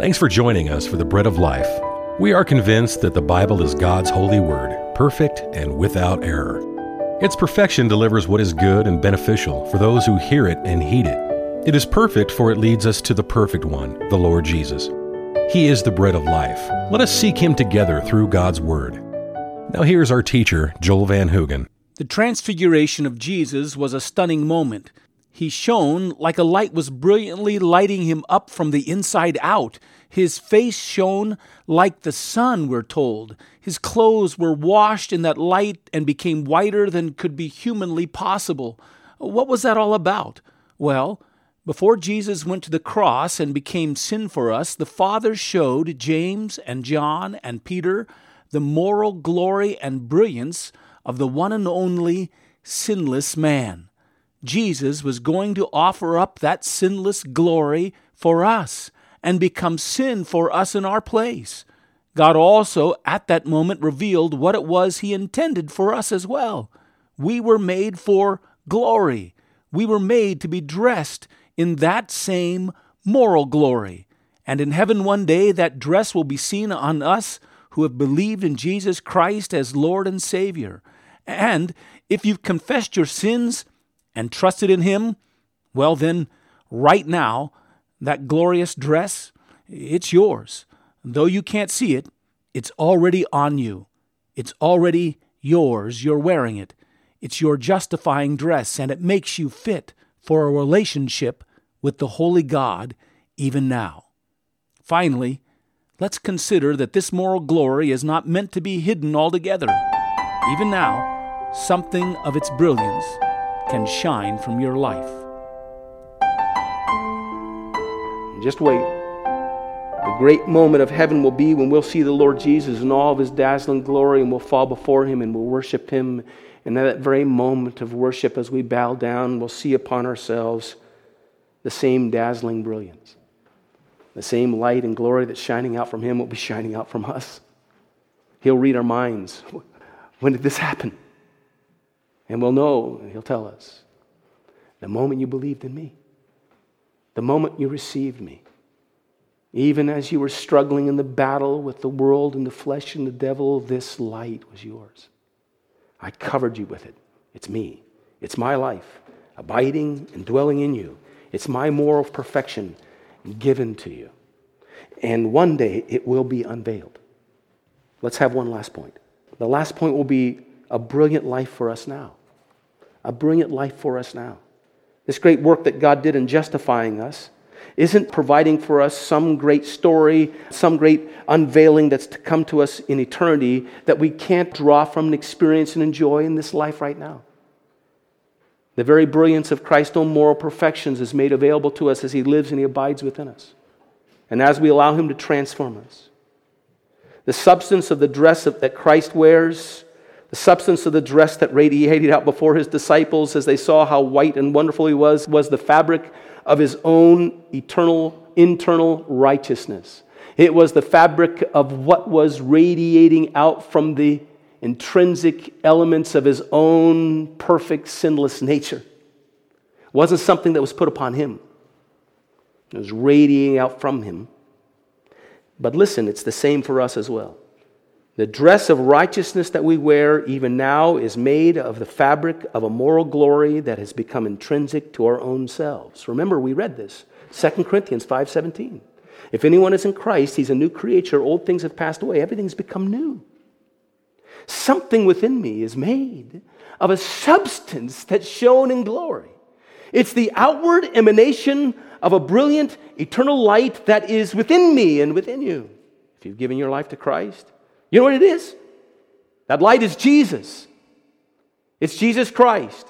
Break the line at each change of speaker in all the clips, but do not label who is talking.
Thanks for joining us for the Bread of Life. We are convinced that the Bible is God's holy word, perfect and without error. Its perfection delivers what is good and beneficial for those who hear it and heed it. It is perfect, for it leads us to the perfect one, the Lord Jesus. He is the bread of life. Let us seek him together through God's word. Now, here's our teacher, Joel Van Hoogen.
The transfiguration of Jesus was a stunning moment. He shone like a light was brilliantly lighting him up from the inside out. His face shone like the sun, we're told. His clothes were washed in that light and became whiter than could be humanly possible. What was that all about? Well, before Jesus went to the cross and became sin for us, the Father showed James and John and Peter the moral glory and brilliance of the one and only sinless man. Jesus was going to offer up that sinless glory for us and become sin for us in our place. God also, at that moment, revealed what it was He intended for us as well. We were made for glory. We were made to be dressed in that same moral glory. And in heaven one day, that dress will be seen on us who have believed in Jesus Christ as Lord and Savior. And if you've confessed your sins and trusted in Him, well, then, right now, that glorious dress, it's yours. Though you can't see it, it's already on you. It's already yours. You're wearing it. It's your justifying dress, and it makes you fit for a relationship with the Holy God even now. Finally, let's consider that this moral glory is not meant to be hidden altogether. Even now, something of its brilliance can shine from your life.
Just wait. The great moment of heaven will be when we'll see the Lord Jesus in all of his dazzling glory and we'll fall before him and we'll worship him. And at that very moment of worship, as we bow down, we'll see upon ourselves the same dazzling brilliance. The same light and glory that's shining out from him will be shining out from us. He'll read our minds. When did this happen? And we'll know, he'll tell us the moment you believed in me, the moment you received me, even as you were struggling in the battle with the world and the flesh and the devil, this light was yours. I covered you with it. It's me, it's my life, abiding and dwelling in you. It's my moral perfection given to you. And one day it will be unveiled. Let's have one last point. The last point will be a brilliant life for us now. Uh, A brilliant life for us now. This great work that God did in justifying us isn't providing for us some great story, some great unveiling that's to come to us in eternity that we can't draw from and experience and enjoy in this life right now. The very brilliance of Christ's own moral perfections is made available to us as He lives and He abides within us. And as we allow Him to transform us. The substance of the dress that Christ wears, the substance of the dress that radiated out before His disciples as they saw how white and wonderful He was, was the fabric of His own eternal, internal righteousness. It was the fabric of what was radiating out from the intrinsic elements of his own perfect, sinless nature. It wasn't something that was put upon him, it was radiating out from him. But listen, it's the same for us as well. The dress of righteousness that we wear even now is made of the fabric of a moral glory that has become intrinsic to our own selves. Remember, we read this 2 Corinthians 5:17. If anyone is in Christ, he's a new creature. Old things have passed away. Everything's become new. Something within me is made of a substance that's shown in glory. It's the outward emanation of a brilliant eternal light that is within me and within you. If you've given your life to Christ, you know what it is? That light is Jesus. It's Jesus Christ.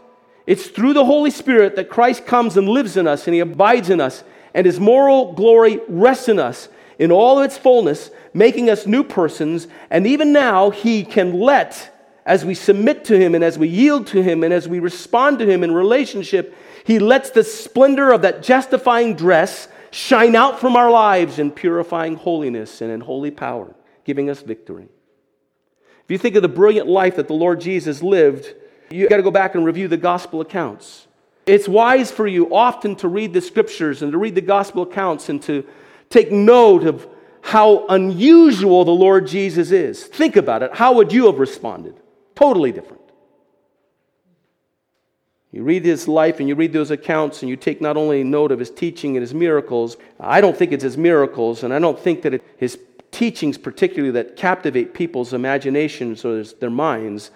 It's through the Holy Spirit that Christ comes and lives in us and he abides in us, and his moral glory rests in us in all its fullness, making us new persons. And even now, He can let, as we submit to Him and as we yield to Him and as we respond to Him in relationship, He lets the splendor of that justifying dress shine out from our lives in purifying holiness and in holy power, giving us victory. If you think of the brilliant life that the Lord Jesus lived, you got to go back and review the gospel accounts. It's wise for you often to read the scriptures and to read the gospel accounts and to take note of how unusual the Lord Jesus is. Think about it. How would you have responded? Totally different. You read his life and you read those accounts and you take not only note of his teaching and his miracles. I don't think it's his miracles, and I don't think that it, his teachings, particularly that captivate people's imaginations or their minds,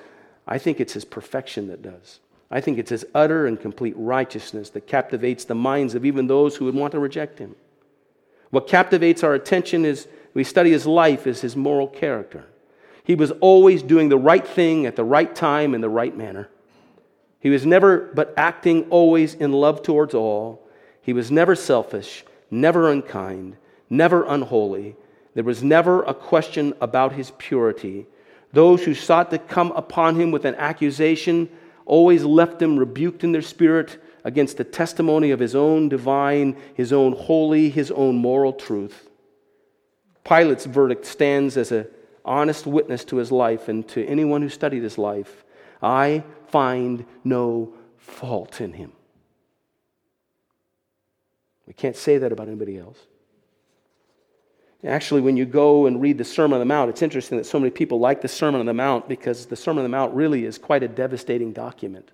I think it's his perfection that does. I think it's his utter and complete righteousness that captivates the minds of even those who would want to reject him. What captivates our attention is we study his life is his moral character. He was always doing the right thing at the right time in the right manner. He was never but acting always in love towards all. He was never selfish, never unkind, never unholy. There was never a question about his purity. Those who sought to come upon him with an accusation always left him rebuked in their spirit against the testimony of his own divine, his own holy, his own moral truth. Pilate's verdict stands as an honest witness to his life and to anyone who studied his life. I find no fault in him. We can't say that about anybody else. Actually, when you go and read the Sermon on the Mount, it's interesting that so many people like the Sermon on the Mount because the Sermon on the Mount really is quite a devastating document.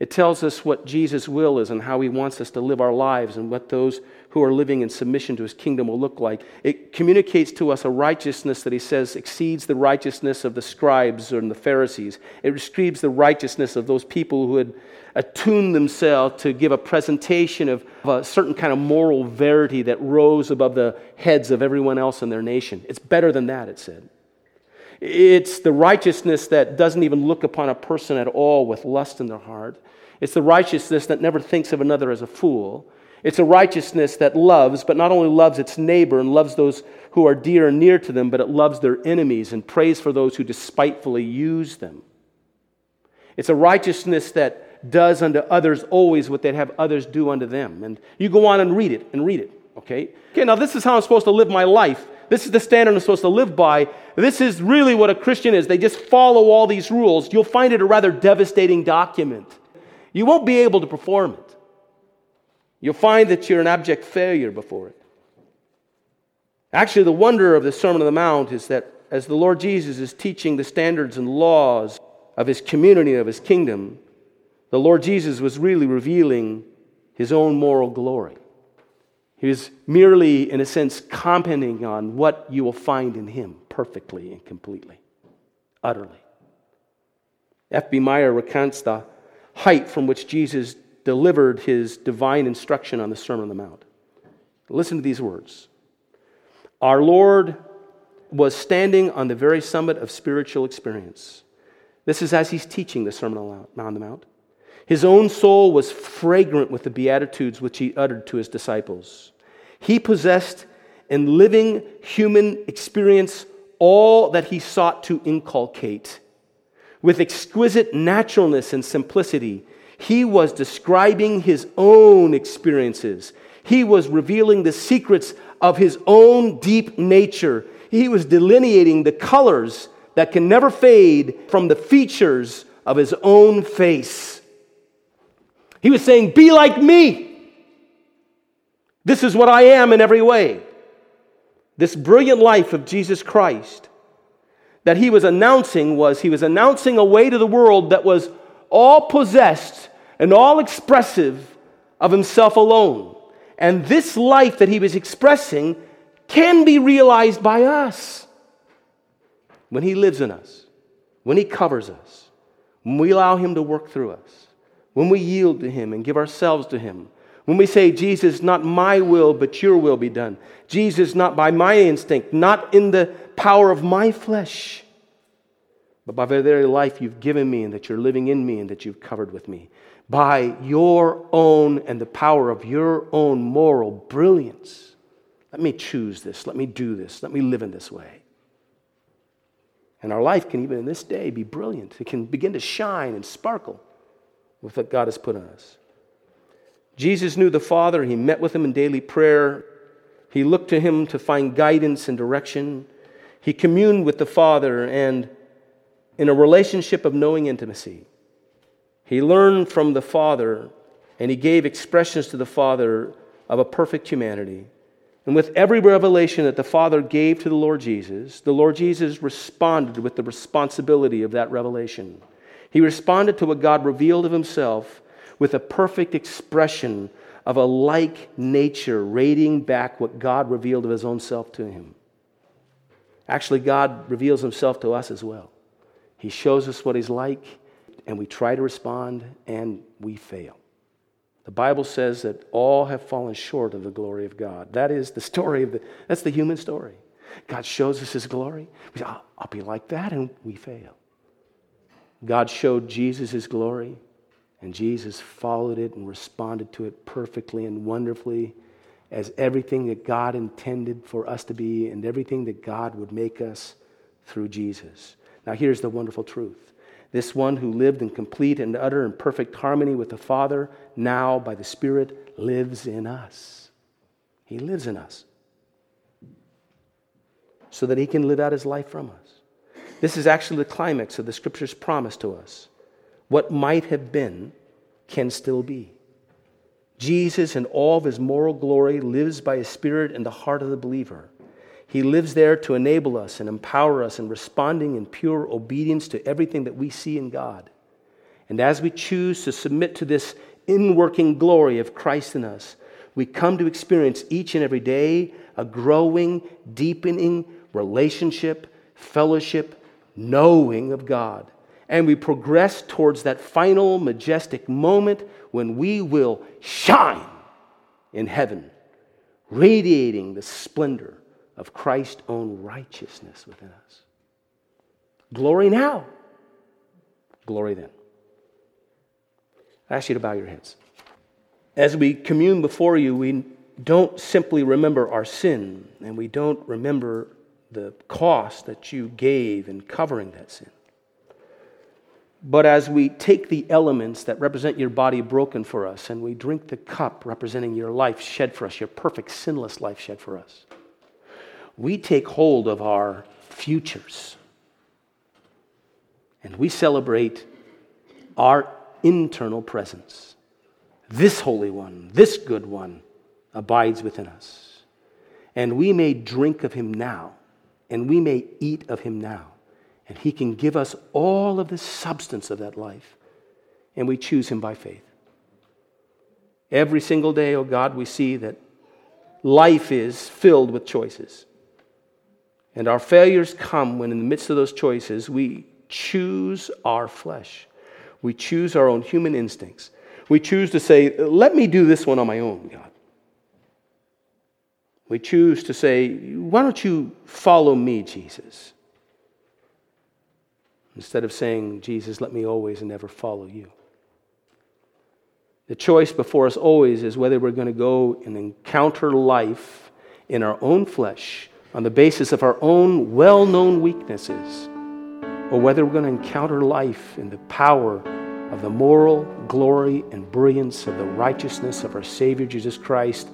It tells us what Jesus' will is and how he wants us to live our lives and what those who are living in submission to his kingdom will look like. It communicates to us a righteousness that he says exceeds the righteousness of the scribes and the Pharisees. It describes the righteousness of those people who had attuned themselves to give a presentation of a certain kind of moral verity that rose above the heads of everyone else in their nation. It's better than that, it said. It's the righteousness that doesn't even look upon a person at all with lust in their heart. It's the righteousness that never thinks of another as a fool. It's a righteousness that loves, but not only loves its neighbor and loves those who are dear and near to them, but it loves their enemies and prays for those who despitefully use them. It's a righteousness that does unto others always what they'd have others do unto them. And you go on and read it and read it, okay? Okay, now this is how I'm supposed to live my life. This is the standard I'm supposed to live by. This is really what a Christian is. They just follow all these rules. You'll find it a rather devastating document. You won't be able to perform it. You'll find that you're an abject failure before it. Actually, the wonder of the Sermon on the Mount is that as the Lord Jesus is teaching the standards and laws of his community, of his kingdom, the Lord Jesus was really revealing his own moral glory. He was merely, in a sense, commenting on what you will find in him perfectly and completely, utterly. F.B. Meyer recounts the height from which Jesus delivered his divine instruction on the Sermon on the Mount. Listen to these words Our Lord was standing on the very summit of spiritual experience. This is as he's teaching the Sermon on the Mount. His own soul was fragrant with the Beatitudes which he uttered to his disciples. He possessed in living human experience all that he sought to inculcate. With exquisite naturalness and simplicity, he was describing his own experiences. He was revealing the secrets of his own deep nature. He was delineating the colors that can never fade from the features of his own face. He was saying, Be like me. This is what I am in every way. This brilliant life of Jesus Christ that he was announcing was he was announcing a way to the world that was all possessed and all expressive of himself alone. And this life that he was expressing can be realized by us when he lives in us, when he covers us, when we allow him to work through us, when we yield to him and give ourselves to him. When we say, Jesus, not my will, but your will be done. Jesus, not by my instinct, not in the power of my flesh, but by the very life you've given me and that you're living in me and that you've covered with me. By your own and the power of your own moral brilliance. Let me choose this. Let me do this. Let me live in this way. And our life can, even in this day, be brilliant. It can begin to shine and sparkle with what God has put on us. Jesus knew the Father. He met with him in daily prayer. He looked to him to find guidance and direction. He communed with the Father and in a relationship of knowing intimacy. He learned from the Father and he gave expressions to the Father of a perfect humanity. And with every revelation that the Father gave to the Lord Jesus, the Lord Jesus responded with the responsibility of that revelation. He responded to what God revealed of himself with a perfect expression of a like nature, radiating back what God revealed of his own self to him. Actually, God reveals himself to us as well. He shows us what he's like, and we try to respond, and we fail. The Bible says that all have fallen short of the glory of God. That is the story of the, that's the human story. God shows us his glory. We say, I'll, I'll be like that, and we fail. God showed Jesus his glory, and Jesus followed it and responded to it perfectly and wonderfully as everything that God intended for us to be and everything that God would make us through Jesus. Now, here's the wonderful truth this one who lived in complete and utter and perfect harmony with the Father, now by the Spirit lives in us. He lives in us so that he can live out his life from us. This is actually the climax of the Scripture's promise to us. What might have been can still be. Jesus, in all of his moral glory, lives by his Spirit in the heart of the believer. He lives there to enable us and empower us in responding in pure obedience to everything that we see in God. And as we choose to submit to this inworking glory of Christ in us, we come to experience each and every day a growing, deepening relationship, fellowship, knowing of God. And we progress towards that final majestic moment when we will shine in heaven, radiating the splendor of Christ's own righteousness within us. Glory now, glory then. I ask you to bow your heads. As we commune before you, we don't simply remember our sin and we don't remember the cost that you gave in covering that sin. But as we take the elements that represent your body broken for us and we drink the cup representing your life shed for us, your perfect sinless life shed for us, we take hold of our futures and we celebrate our internal presence. This Holy One, this Good One, abides within us. And we may drink of Him now, and we may eat of Him now. And He can give us all of the substance of that life, and we choose Him by faith. Every single day, oh God, we see that life is filled with choices. And our failures come when, in the midst of those choices, we choose our flesh. We choose our own human instincts. We choose to say, let me do this one on my own, God. We choose to say, why don't you follow me, Jesus? Instead of saying, Jesus, let me always and never follow you. The choice before us always is whether we're going to go and encounter life in our own flesh on the basis of our own well known weaknesses, or whether we're going to encounter life in the power of the moral glory and brilliance of the righteousness of our Savior Jesus Christ,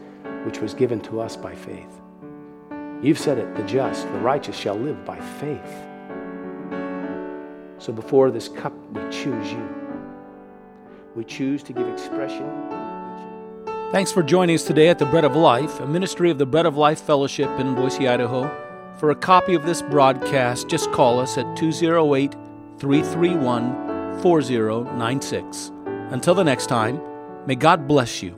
which was given to us by faith. You've said it the just, the righteous shall live by faith. So before this cup, we choose you. We choose to give expression.
Thanks for joining us today at the Bread of Life, a ministry of the Bread of Life Fellowship in Boise, Idaho. For a copy of this broadcast, just call us at 208 331 4096. Until the next time, may God bless you